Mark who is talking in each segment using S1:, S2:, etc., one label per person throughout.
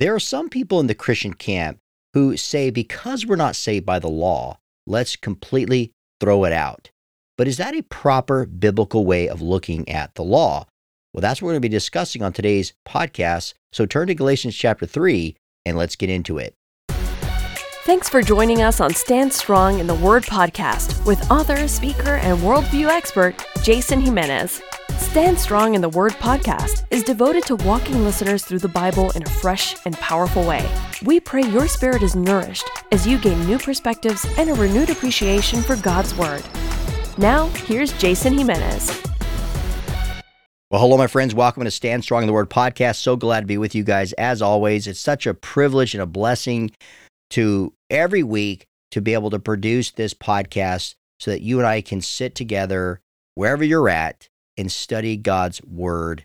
S1: There are some people in the Christian camp who say because we're not saved by the law, let's completely throw it out. But is that a proper biblical way of looking at the law? Well, that's what we're going to be discussing on today's podcast. So turn to Galatians chapter 3 and let's get into it.
S2: Thanks for joining us on Stand Strong in the Word podcast with author, speaker, and worldview expert Jason Jimenez. Stand Strong in the Word podcast is devoted to walking listeners through the Bible in a fresh and powerful way. We pray your spirit is nourished as you gain new perspectives and a renewed appreciation for God's Word. Now, here's Jason Jimenez.
S1: Well, hello, my friends. Welcome to Stand Strong in the Word podcast. So glad to be with you guys. As always, it's such a privilege and a blessing to every week to be able to produce this podcast so that you and I can sit together wherever you're at and study God's Word.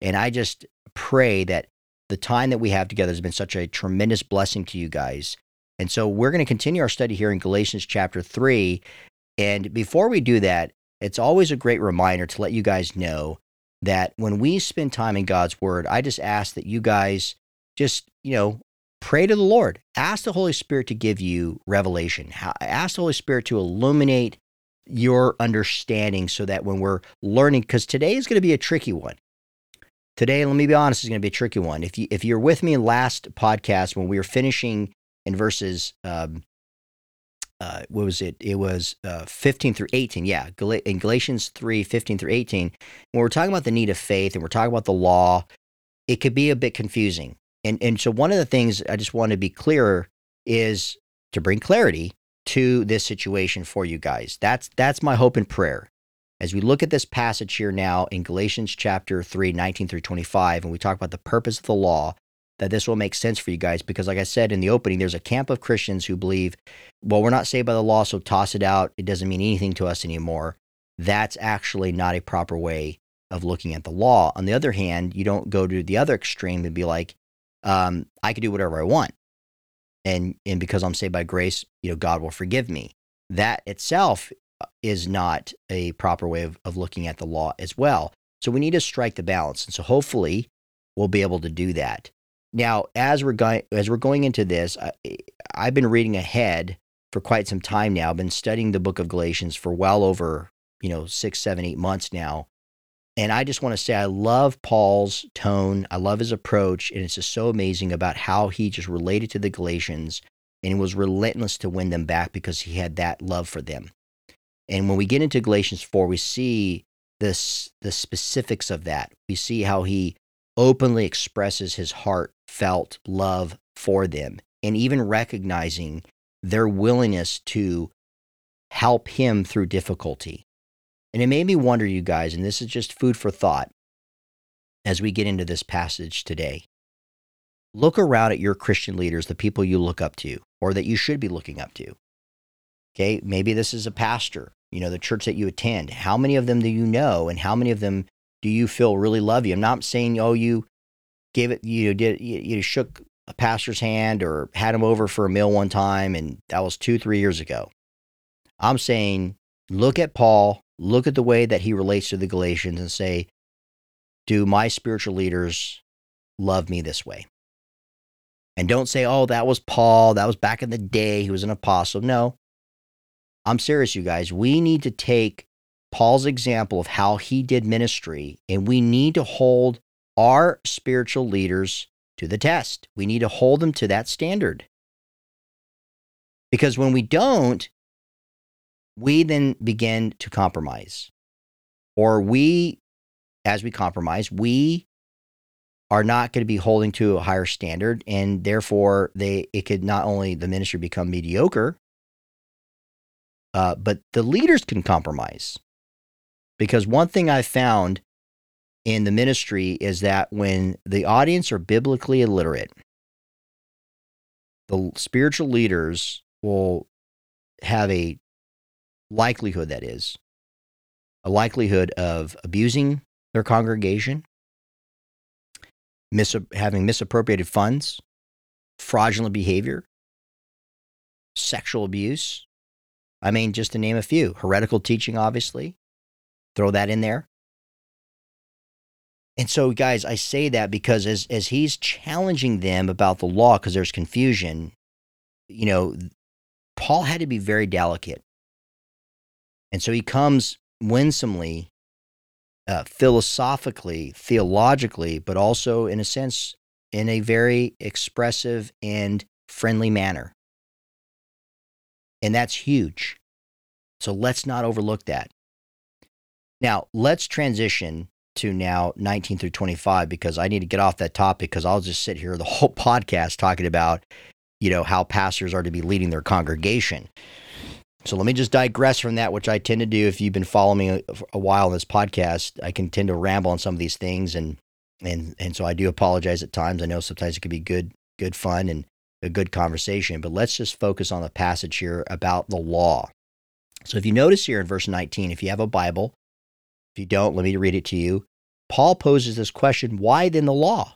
S1: And I just pray that the time that we have together has been such a tremendous blessing to you guys. And so we're going to continue our study here in Galatians chapter 3. And before we do that, it's always a great reminder to let you guys know that when we spend time in God's word, I just ask that you guys just, you know, pray to the Lord. Ask the Holy Spirit to give you revelation. Ask the Holy Spirit to illuminate your understanding so that when we're learning, because today is going to be a tricky one. Today, let me be honest, is going to be a tricky one. If you if you're with me in last podcast when we were finishing in verses um, uh, what was it? It was uh, 15 through 18. Yeah, in Galatians 3, 15 through 18. When we're talking about the need of faith and we're talking about the law, it could be a bit confusing. And, and so, one of the things I just want to be clearer is to bring clarity to this situation for you guys. That's, that's my hope and prayer. As we look at this passage here now in Galatians chapter 3, 19 through 25, and we talk about the purpose of the law, that this will make sense for you guys because, like I said in the opening, there's a camp of Christians who believe, well, we're not saved by the law, so toss it out. It doesn't mean anything to us anymore. That's actually not a proper way of looking at the law. On the other hand, you don't go to the other extreme and be like, um, I can do whatever I want. And, and because I'm saved by grace, you know, God will forgive me. That itself uh, is not a proper way of, of looking at the law as well. So we need to strike the balance. And so hopefully we'll be able to do that. Now, as we're going as we're going into this, I, I've been reading ahead for quite some time now. I've been studying the book of Galatians for well over you know six, seven, eight months now, and I just want to say I love Paul's tone. I love his approach, and it's just so amazing about how he just related to the Galatians and was relentless to win them back because he had that love for them. And when we get into Galatians 4, we see this the specifics of that. We see how he openly expresses his heartfelt love for them and even recognizing their willingness to help him through difficulty. And it made me wonder, you guys, and this is just food for thought as we get into this passage today. Look around at your Christian leaders, the people you look up to, or that you should be looking up to. Okay, maybe this is a pastor, you know, the church that you attend. How many of them do you know, and how many of them do you feel really love you? I'm not saying, oh, you gave it, you did, you, shook a pastor's hand or had him over for a meal one time, and that was two, three years ago. I'm saying, look at Paul, look at the way that he relates to the Galatians, and say, do my spiritual leaders love me this way? And don't say, oh, that was Paul. That was back in the day. He was an apostle. No, I'm serious, you guys. We need to take Paul's example of how he did ministry, and we need to hold our spiritual leaders to the test. We need to hold them to that standard. Because when we don't, we then begin to compromise. Or we, as we compromise, we are not going to be holding to a higher standard. And therefore, they it could not only the ministry become mediocre, uh, but the leaders can compromise. Because one thing I found in the ministry is that when the audience are biblically illiterate, the spiritual leaders will have a likelihood, that is, a likelihood of abusing their congregation, mis- having misappropriated funds, fraudulent behavior, sexual abuse. I mean, just to name a few heretical teaching, obviously, Throw that in there. And so, guys, I say that because as as he's challenging them about the law, because there's confusion, you know, Paul had to be very delicate, and so he comes winsomely, uh, philosophically, theologically, but also in a sense in a very expressive and friendly manner, and that's huge. So let's not overlook that. Now, let's transition to now 19 through 25 because I need to get off that topic because I'll just sit here the whole podcast talking about, you know, how pastors are to be leading their congregation. So let me just digress from that, which I tend to do. If you've been following me a, a while in this podcast, I can tend to ramble on some of these things, and and and so I do apologize at times. I know sometimes it can be good, good fun and a good conversation, but let's just focus on the passage here about the law. So if you notice here in verse 19, if you have a Bible, if you don't, let me read it to you. Paul poses this question why then the law?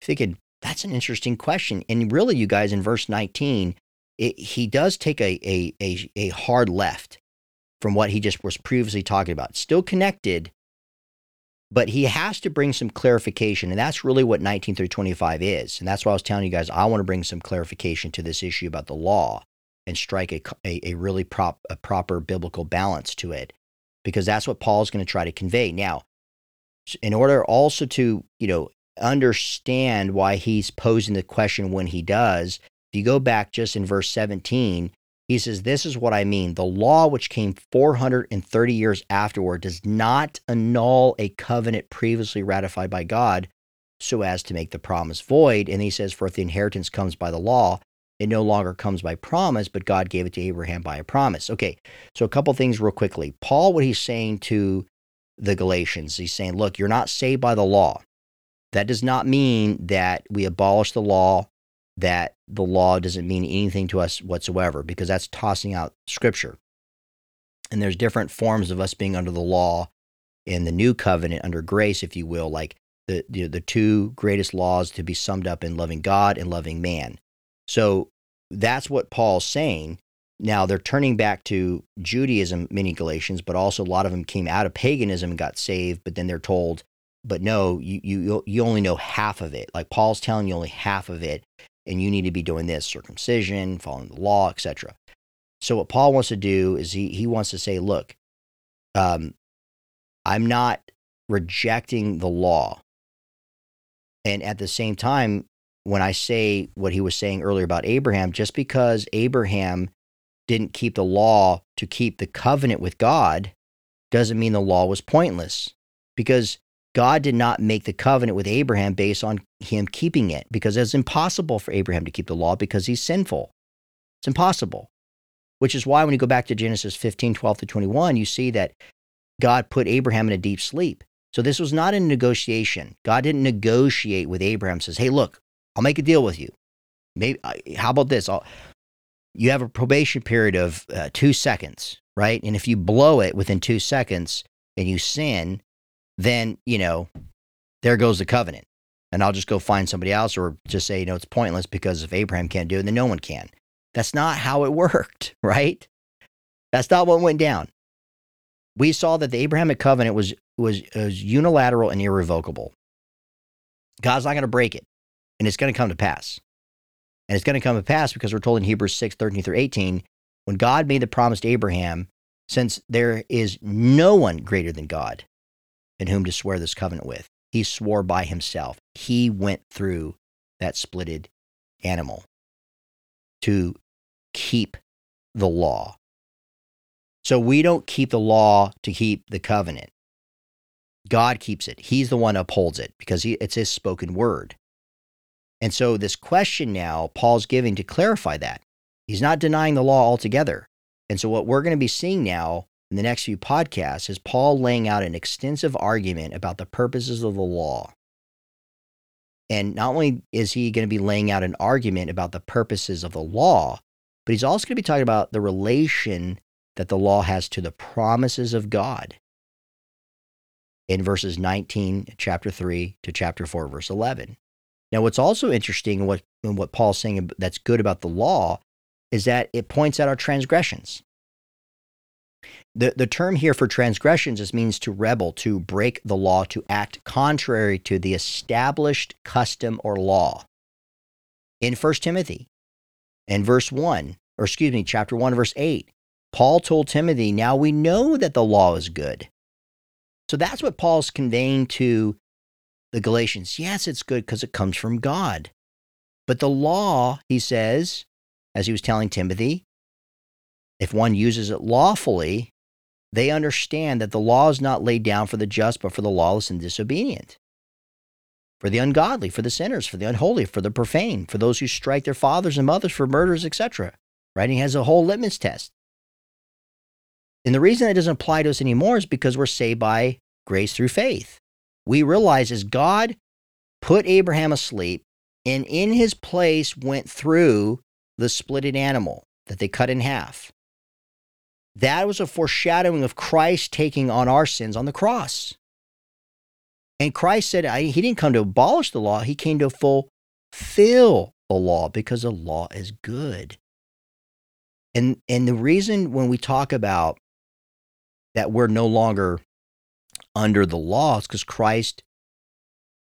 S1: Thinking, that's an interesting question. And really, you guys, in verse 19, it, he does take a, a, a, a hard left from what he just was previously talking about. Still connected, but he has to bring some clarification. And that's really what 19 through 25 is. And that's why I was telling you guys, I want to bring some clarification to this issue about the law and strike a, a, a really prop, a proper biblical balance to it because that's what Paul's going to try to convey. Now, in order also to, you know, understand why he's posing the question when he does, if you go back just in verse 17, he says, This is what I mean. The law which came 430 years afterward does not annul a covenant previously ratified by God so as to make the promise void. And he says, For if the inheritance comes by the law, it no longer comes by promise, but God gave it to Abraham by a promise. Okay, so a couple things real quickly. Paul, what he's saying to the Galatians, he's saying, look, you're not saved by the law. That does not mean that we abolish the law, that the law doesn't mean anything to us whatsoever, because that's tossing out scripture. And there's different forms of us being under the law in the new covenant under grace, if you will, like the, the, the two greatest laws to be summed up in loving God and loving man. So that's what Paul's saying. Now they're turning back to Judaism, many Galatians, but also a lot of them came out of paganism and got saved. But then they're told, but no, you you you only know half of it. Like Paul's telling you only half of it, and you need to be doing this circumcision, following the law, etc. So what Paul wants to do is he he wants to say, look, um, I'm not rejecting the law, and at the same time, when I say what he was saying earlier about Abraham, just because Abraham didn't keep the law to keep the covenant with God doesn't mean the law was pointless because God did not make the covenant with Abraham based on him keeping it because it's impossible for Abraham to keep the law because he's sinful. It's impossible. Which is why when you go back to Genesis 15, 12 to 21, you see that God put Abraham in a deep sleep. So this was not a negotiation. God didn't negotiate with Abraham, says, hey, look, I'll make a deal with you. Maybe how about this? I'll, you have a probation period of uh, two seconds, right? And if you blow it within two seconds and you sin, then you know there goes the covenant. And I'll just go find somebody else, or just say, you know, it's pointless because if Abraham can't do it, then no one can. That's not how it worked, right? That's not what went down. We saw that the Abrahamic covenant was was, was unilateral and irrevocable. God's not going to break it and it's going to come to pass. And it's going to come to pass because we're told in Hebrews 6 13 through 18, when God made the promise to Abraham, since there is no one greater than God in whom to swear this covenant with, he swore by himself. He went through that splitted animal to keep the law. So we don't keep the law to keep the covenant. God keeps it. He's the one upholds it because he, it's his spoken word. And so, this question now, Paul's giving to clarify that. He's not denying the law altogether. And so, what we're going to be seeing now in the next few podcasts is Paul laying out an extensive argument about the purposes of the law. And not only is he going to be laying out an argument about the purposes of the law, but he's also going to be talking about the relation that the law has to the promises of God in verses 19, chapter 3 to chapter 4, verse 11. Now, what's also interesting and what, what Paul's saying that's good about the law is that it points out our transgressions. The, the term here for transgressions is means to rebel, to break the law, to act contrary to the established custom or law. In 1 Timothy, in verse 1, or excuse me, chapter 1, verse 8, Paul told Timothy, Now we know that the law is good. So that's what Paul's conveying to the Galatians. Yes, it's good because it comes from God. But the law, he says, as he was telling Timothy, if one uses it lawfully, they understand that the law is not laid down for the just, but for the lawless and disobedient, for the ungodly, for the sinners, for the unholy, for the profane, for those who strike their fathers and mothers, for murders, etc. Right? And he has a whole litmus test. And the reason it doesn't apply to us anymore is because we're saved by grace through faith. We realize as God put Abraham asleep and in his place went through the splitted animal that they cut in half. That was a foreshadowing of Christ taking on our sins on the cross. And Christ said he didn't come to abolish the law, he came to fulfill the law because the law is good. And, and the reason when we talk about that we're no longer under the law is because Christ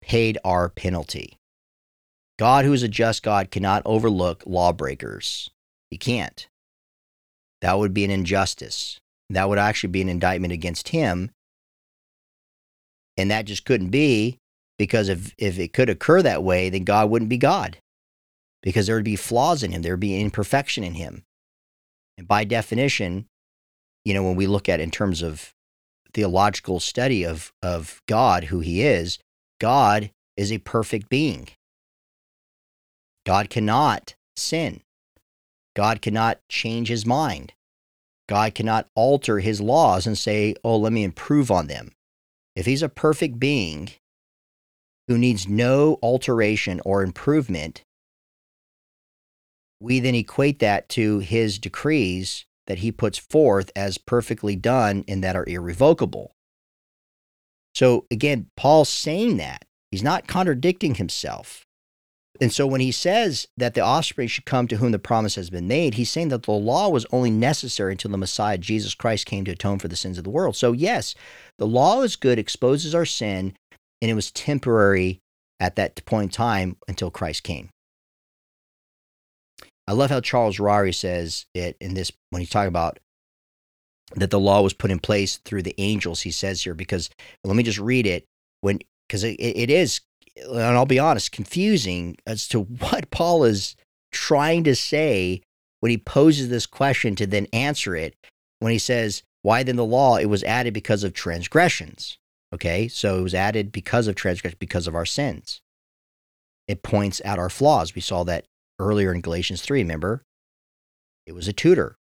S1: paid our penalty. God, who is a just God, cannot overlook lawbreakers. He can't. That would be an injustice. That would actually be an indictment against him. And that just couldn't be because if, if it could occur that way, then God wouldn't be God because there would be flaws in him, there would be imperfection in him. And by definition, you know, when we look at in terms of theological study of, of God, who he is, God is a perfect being. God cannot sin. God cannot change his mind. God cannot alter his laws and say, oh, let me improve on them. If he's a perfect being who needs no alteration or improvement, we then equate that to his decrees that he puts forth as perfectly done and that are irrevocable. So again, Paul's saying that. He's not contradicting himself. And so when he says that the offspring should come to whom the promise has been made, he's saying that the law was only necessary until the Messiah, Jesus Christ, came to atone for the sins of the world. So, yes, the law is good, exposes our sin, and it was temporary at that point in time until Christ came. I love how Charles Ryrie says it in this when he's talking about that the law was put in place through the angels. He says here because let me just read it when because it, it is and I'll be honest, confusing as to what Paul is trying to say when he poses this question to then answer it. When he says, Why then the law? It was added because of transgressions. Okay, so it was added because of transgression, because of our sins. It points out our flaws. We saw that earlier in Galatians 3, remember? It was a tutor.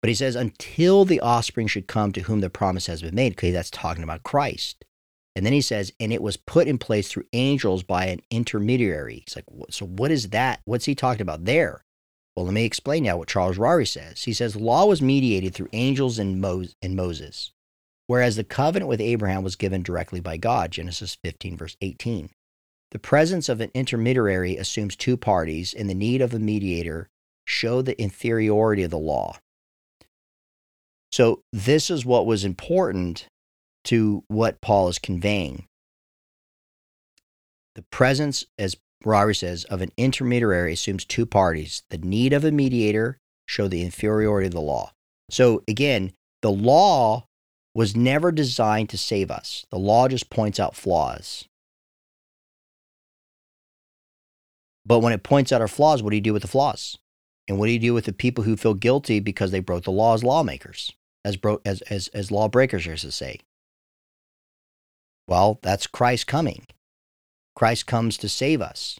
S1: But he says, until the offspring should come to whom the promise has been made, okay, that's talking about Christ. And then he says, and it was put in place through angels by an intermediary. He's like, so what is that? What's he talking about there? Well, let me explain now what Charles Ryrie says. He says, law was mediated through angels and, Mo- and Moses, whereas the covenant with Abraham was given directly by God, Genesis 15, verse 18. The presence of an intermediary assumes two parties, and the need of a mediator show the inferiority of the law. So, this is what was important to what Paul is conveying. The presence, as Ryrie says, of an intermediary assumes two parties. The need of a mediator show the inferiority of the law. So again, the law was never designed to save us. The law just points out flaws. But when it points out our flaws, what do you do with the flaws? And what do you do with the people who feel guilty because they broke the law as lawmakers, as bro- as as as lawbreakers, as to say? Well, that's Christ coming. Christ comes to save us.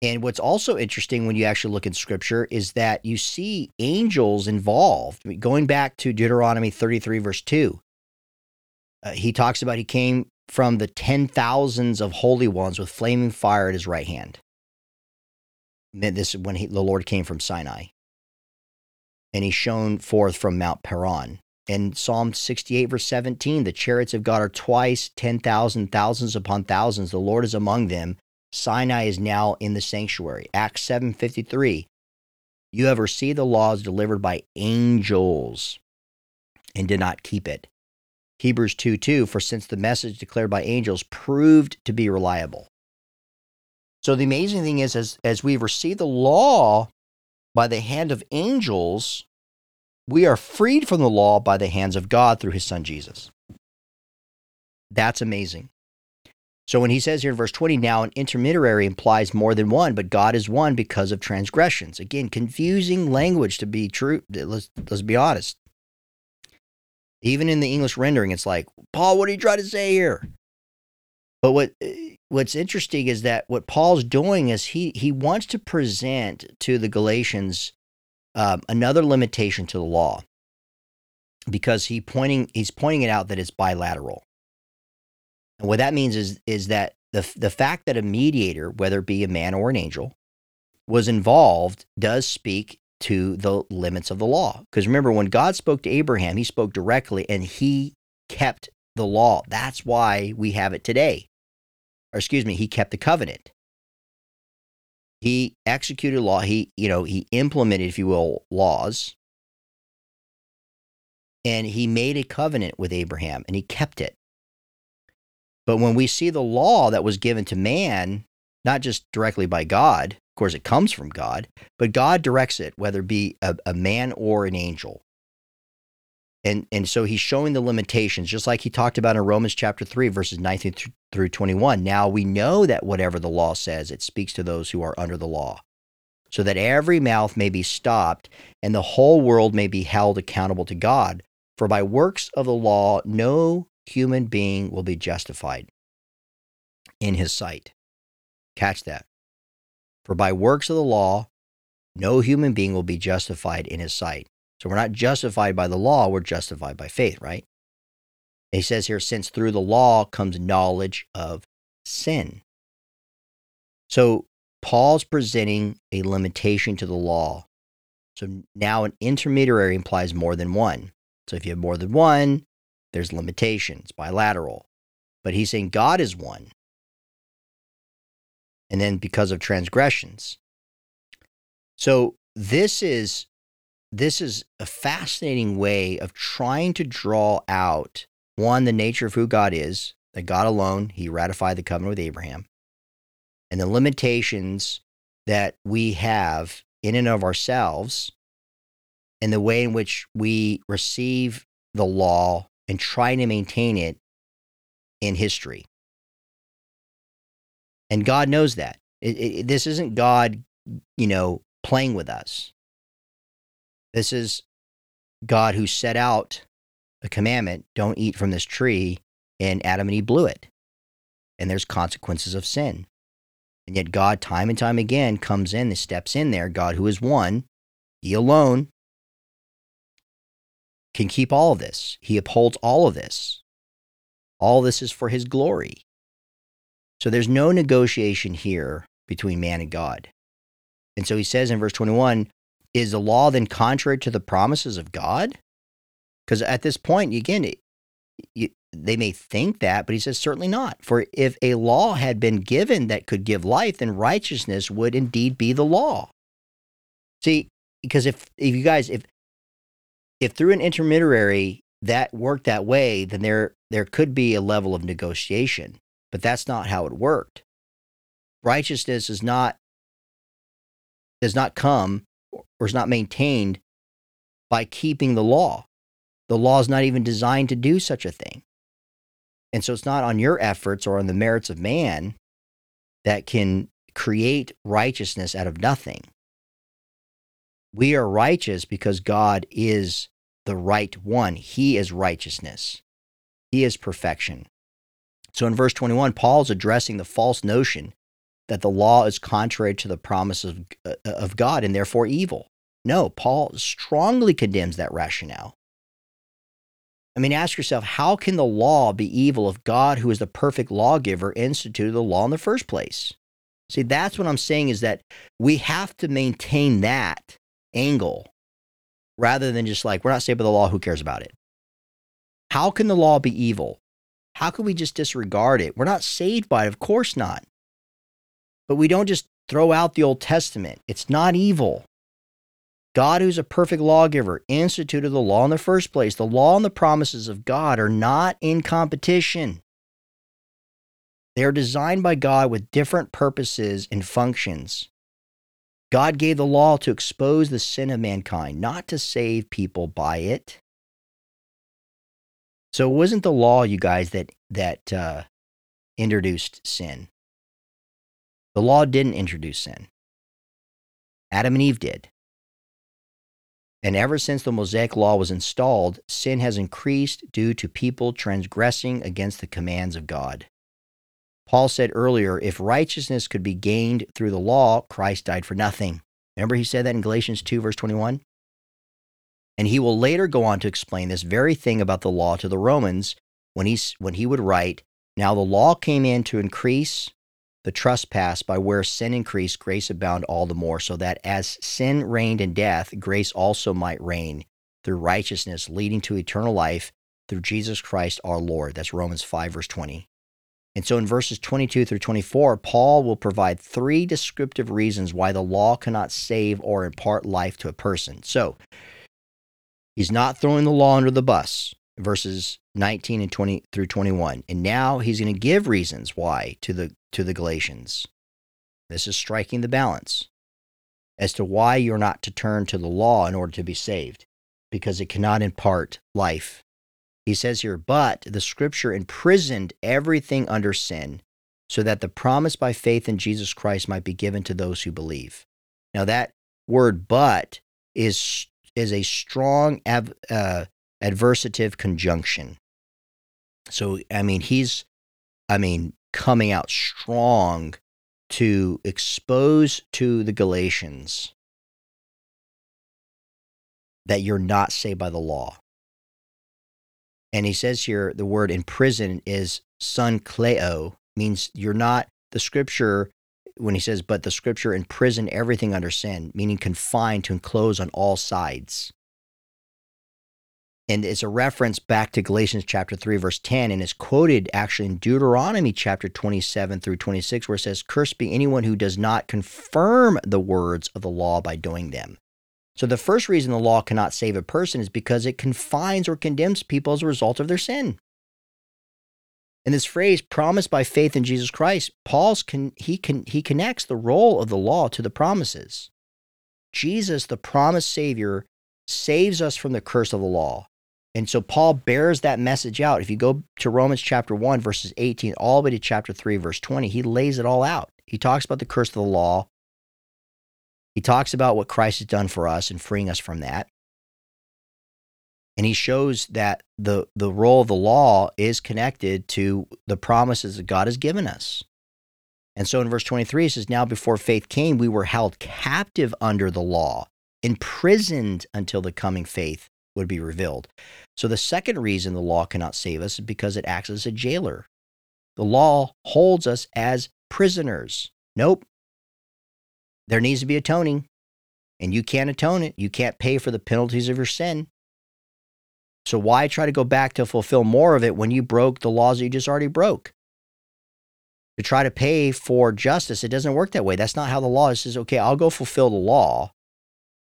S1: And what's also interesting when you actually look in scripture is that you see angels involved. Going back to Deuteronomy 33, verse 2, uh, he talks about he came from the ten thousands of holy ones with flaming fire at his right hand. This when he, the Lord came from Sinai. And he shone forth from Mount Paran. In Psalm 68, verse 17, the chariots of God are twice 10,000, thousands upon thousands. The Lord is among them. Sinai is now in the sanctuary. Acts 7:53. You have received the laws delivered by angels. and did not keep it. Hebrews 2 2, for since the message declared by angels proved to be reliable. So the amazing thing is, as, as we've received the law by the hand of angels, we are freed from the law by the hands of God through his son Jesus. That's amazing. So when he says here in verse 20, now an intermediary implies more than one, but God is one because of transgressions. Again, confusing language to be true. Let's, let's be honest. Even in the English rendering, it's like, Paul, what are you trying to say here? But what what's interesting is that what Paul's doing is he he wants to present to the Galatians um, another limitation to the law because he pointing he's pointing it out that it's bilateral. And what that means is is that the the fact that a mediator, whether it be a man or an angel, was involved does speak to the limits of the law. Because remember, when God spoke to Abraham, he spoke directly and he kept the law. That's why we have it today. Or excuse me, he kept the covenant. He executed law. He, you know, he implemented, if you will, laws. And he made a covenant with Abraham and he kept it. But when we see the law that was given to man, not just directly by God, of course, it comes from God, but God directs it, whether it be a, a man or an angel. And, and so he's showing the limitations, just like he talked about in Romans chapter 3, verses 19 through 21. Now we know that whatever the law says, it speaks to those who are under the law, so that every mouth may be stopped and the whole world may be held accountable to God. For by works of the law, no human being will be justified in his sight. Catch that. For by works of the law, no human being will be justified in his sight. So we're not justified by the law, we're justified by faith, right? He says here, since through the law comes knowledge of sin. So Paul's presenting a limitation to the law. So now an intermediary implies more than one. So if you have more than one, there's limitations, bilateral. But he's saying God is one. And then because of transgressions. So this is this is a fascinating way of trying to draw out one, the nature of who God is, that God alone, he ratified the covenant with Abraham, and the limitations that we have in and of ourselves, and the way in which we receive the law and try to maintain it in history. And God knows that. It, it, this isn't God, you know, playing with us. This is God who set out a commandment don't eat from this tree, and Adam and Eve blew it. And there's consequences of sin. And yet, God, time and time again, comes in and steps in there. God, who is one, He alone can keep all of this. He upholds all of this. All this is for His glory. So there's no negotiation here between man and God. And so he says in verse 21 is the law then contrary to the promises of God? Because at this point, again, you, they may think that, but he says, certainly not. For if a law had been given that could give life, then righteousness would indeed be the law. See, because if, if you guys, if, if through an intermediary that worked that way, then there, there could be a level of negotiation, but that's not how it worked. Righteousness is not, does not come or is not maintained by keeping the law. The law is not even designed to do such a thing. And so it's not on your efforts or on the merits of man that can create righteousness out of nothing. We are righteous because God is the right one. He is righteousness, He is perfection. So in verse 21, Paul is addressing the false notion that the law is contrary to the promises of, uh, of God and therefore evil. No, Paul strongly condemns that rationale. I mean, ask yourself how can the law be evil if God, who is the perfect lawgiver, instituted the law in the first place? See, that's what I'm saying is that we have to maintain that angle rather than just like, we're not saved by the law, who cares about it? How can the law be evil? How can we just disregard it? We're not saved by it, of course not. But we don't just throw out the Old Testament. It's not evil. God, who's a perfect lawgiver, instituted the law in the first place. The law and the promises of God are not in competition. They are designed by God with different purposes and functions. God gave the law to expose the sin of mankind, not to save people by it. So it wasn't the law, you guys, that that uh, introduced sin. The law didn't introduce sin. Adam and Eve did. And ever since the Mosaic law was installed, sin has increased due to people transgressing against the commands of God. Paul said earlier if righteousness could be gained through the law, Christ died for nothing. Remember, he said that in Galatians 2, verse 21? And he will later go on to explain this very thing about the law to the Romans when, he's, when he would write, Now the law came in to increase the trespass by where sin increased, grace abound all the more, so that as sin reigned in death, grace also might reign through righteousness, leading to eternal life through Jesus Christ our Lord. That's Romans 5, verse 20. And so in verses 22 through 24, Paul will provide three descriptive reasons why the law cannot save or impart life to a person. So he's not throwing the law under the bus, verses 19 and 20 through 21. And now he's going to give reasons why to the to the Galatians. This is striking the balance as to why you're not to turn to the law in order to be saved, because it cannot impart life. He says here, but the scripture imprisoned everything under sin, so that the promise by faith in Jesus Christ might be given to those who believe. Now, that word but is, is a strong uh, adversative conjunction. So, I mean, he's, I mean, coming out strong to expose to the Galatians that you're not saved by the law. And he says here the word in prison is sunkleo, means you're not, the scripture, when he says, but the scripture imprison everything under sin, meaning confined to enclose on all sides and it's a reference back to Galatians chapter 3 verse 10 and is quoted actually in Deuteronomy chapter 27 through 26 where it says cursed be anyone who does not confirm the words of the law by doing them. So the first reason the law cannot save a person is because it confines or condemns people as a result of their sin. In this phrase promised by faith in Jesus Christ, Paul's can he can he connects the role of the law to the promises. Jesus, the promised savior, saves us from the curse of the law. And so Paul bears that message out. If you go to Romans chapter 1, verses 18, all the way to chapter 3, verse 20, he lays it all out. He talks about the curse of the law. He talks about what Christ has done for us and freeing us from that. And he shows that the, the role of the law is connected to the promises that God has given us. And so in verse 23, it says, Now before faith came, we were held captive under the law, imprisoned until the coming faith would be revealed. So the second reason the law cannot save us is because it acts as a jailer. The law holds us as prisoners. Nope. There needs to be atoning, and you can't atone it. You can't pay for the penalties of your sin. So why try to go back to fulfill more of it when you broke the laws that you just already broke? To try to pay for justice, it doesn't work that way. That's not how the law is. It says, okay, I'll go fulfill the law,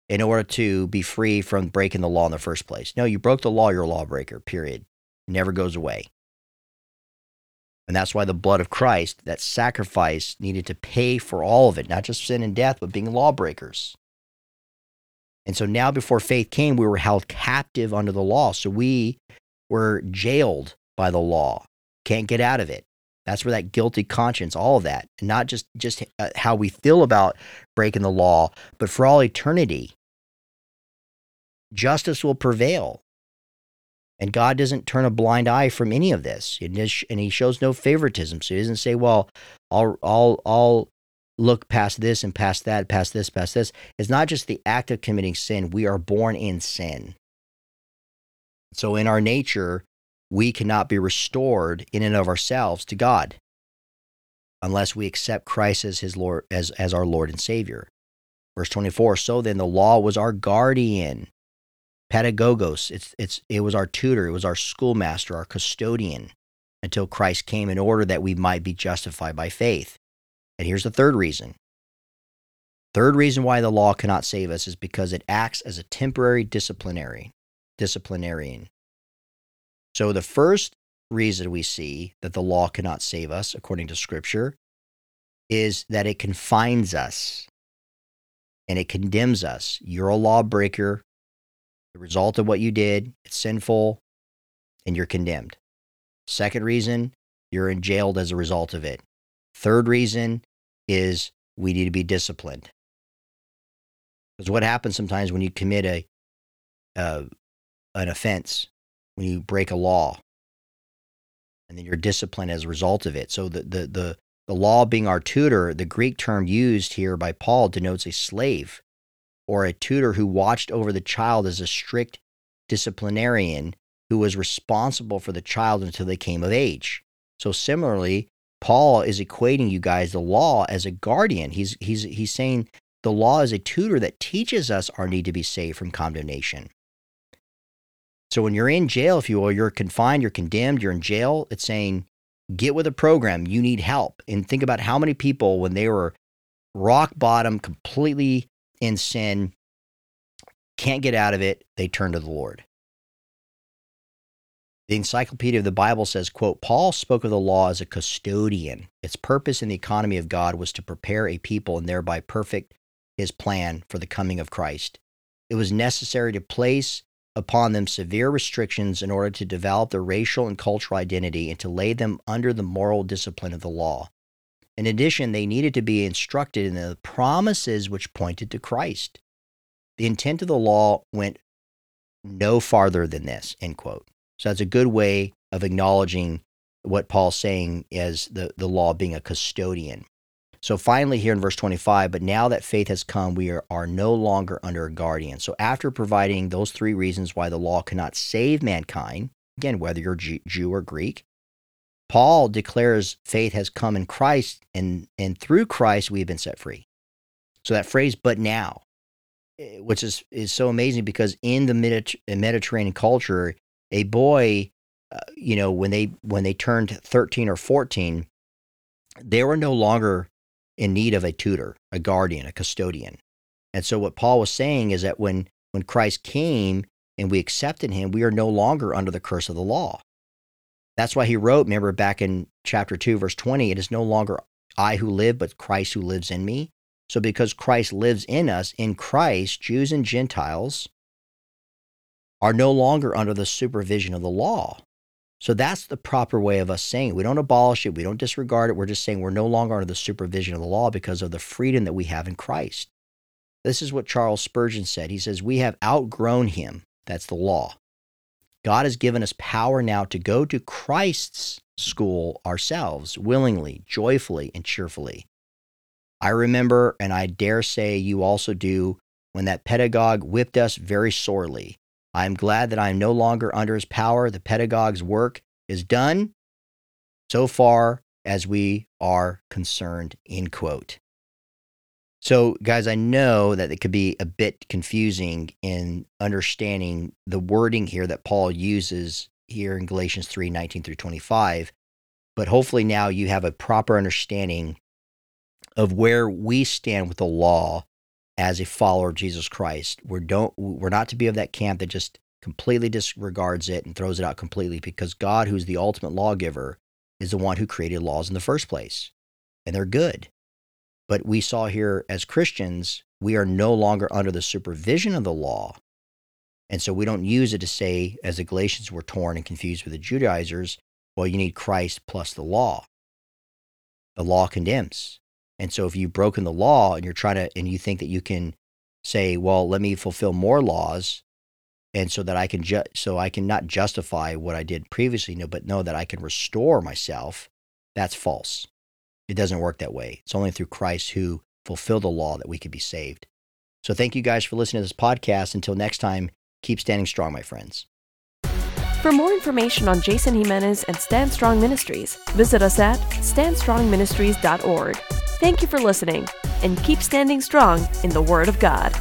S1: in order to be free from breaking the law in the first place. No, you broke the law, you're a lawbreaker, period. It never goes away. And that's why the blood of Christ, that sacrifice, needed to pay for all of it, not just sin and death, but being lawbreakers. And so now, before faith came, we were held captive under the law. So we were jailed by the law, can't get out of it. That's where that guilty conscience, all of that, not just just uh, how we feel about breaking the law, but for all eternity, justice will prevail. And God doesn't turn a blind eye from any of this, and He shows no favoritism. So He doesn't say, "Well, I'll I'll I'll look past this and past that, past this, past this." It's not just the act of committing sin; we are born in sin. So in our nature, we cannot be restored in and of ourselves to God unless we accept Christ as his Lord as, as our Lord and Savior. Verse 24, so then the law was our guardian, pedagogos, it's, it's, it was our tutor, it was our schoolmaster, our custodian, until Christ came in order that we might be justified by faith. And here's the third reason Third reason why the law cannot save us is because it acts as a temporary disciplinary disciplinarian. So the first reason we see that the law cannot save us according to scripture is that it confines us and it condemns us. You're a lawbreaker. The result of what you did, it's sinful and you're condemned. Second reason, you're in jailed as a result of it. Third reason is we need to be disciplined. Because what happens sometimes when you commit a, uh, an offense, when you break a law, and then you're disciplined as a result of it. So the, the, the, the law being our tutor, the Greek term used here by Paul denotes a slave or a tutor who watched over the child as a strict disciplinarian who was responsible for the child until they came of age. So similarly, Paul is equating you guys the law as a guardian. He's he's he's saying the law is a tutor that teaches us our need to be saved from condemnation. So when you're in jail, if you will, you're confined, you're condemned, you're in jail, it's saying, get with a program, you need help. And think about how many people, when they were rock bottom, completely in sin, can't get out of it, they turn to the Lord. The Encyclopedia of the Bible says, quote, Paul spoke of the law as a custodian. Its purpose in the economy of God was to prepare a people and thereby perfect his plan for the coming of Christ. It was necessary to place upon them severe restrictions in order to develop their racial and cultural identity and to lay them under the moral discipline of the law. In addition, they needed to be instructed in the promises which pointed to Christ. The intent of the law went no farther than this, end quote. So that's a good way of acknowledging what Paul's saying as the, the law being a custodian. So finally, here in verse 25, but now that faith has come, we are, are no longer under a guardian. So after providing those three reasons why the law cannot save mankind, again, whether you're Jew or Greek, Paul declares faith has come in Christ, and, and through Christ we've been set free. So that phrase, but now, eh, which is, is so amazing because in the Mediterranean culture, a boy, uh, you know, when they when they turned 13 or 14, they were no longer in need of a tutor, a guardian, a custodian. And so what Paul was saying is that when when Christ came and we accepted him, we are no longer under the curse of the law. That's why he wrote, remember back in chapter 2 verse 20, it is no longer I who live but Christ who lives in me. So because Christ lives in us, in Christ, Jews and Gentiles are no longer under the supervision of the law. So that's the proper way of us saying it. We don't abolish it, we don't disregard it. We're just saying we're no longer under the supervision of the law because of the freedom that we have in Christ. This is what Charles Spurgeon said. He says, We have outgrown him. That's the law. God has given us power now to go to Christ's school ourselves, willingly, joyfully, and cheerfully. I remember, and I dare say you also do, when that pedagogue whipped us very sorely. I am glad that I am no longer under his power. The pedagogue's work is done so far as we are concerned, end quote. So, guys, I know that it could be a bit confusing in understanding the wording here that Paul uses here in Galatians 3 19 through 25. But hopefully now you have a proper understanding of where we stand with the law as a follower of Jesus Christ. We're don't we're not to be of that camp that just completely disregards it and throws it out completely because God, who's the ultimate lawgiver, is the one who created laws in the first place. And they're good. But we saw here as Christians, we are no longer under the supervision of the law. And so we don't use it to say, as the Galatians were torn and confused with the Judaizers, well, you need Christ plus the law. The law condemns. And so if you've broken the law and you're trying to, and you think that you can say, well, let me fulfill more laws, and so that I can ju- so I can not justify what I did previously, no, but know that I can restore myself, that's false. It doesn't work that way. It's only through Christ who fulfilled the law that we could be saved. So thank you guys for listening to this podcast. Until next time, keep standing strong, my friends.
S2: For more information on Jason Jimenez and Stand Strong Ministries, visit us at standstrongministries.org. Thank you for listening and keep standing strong in the Word of God.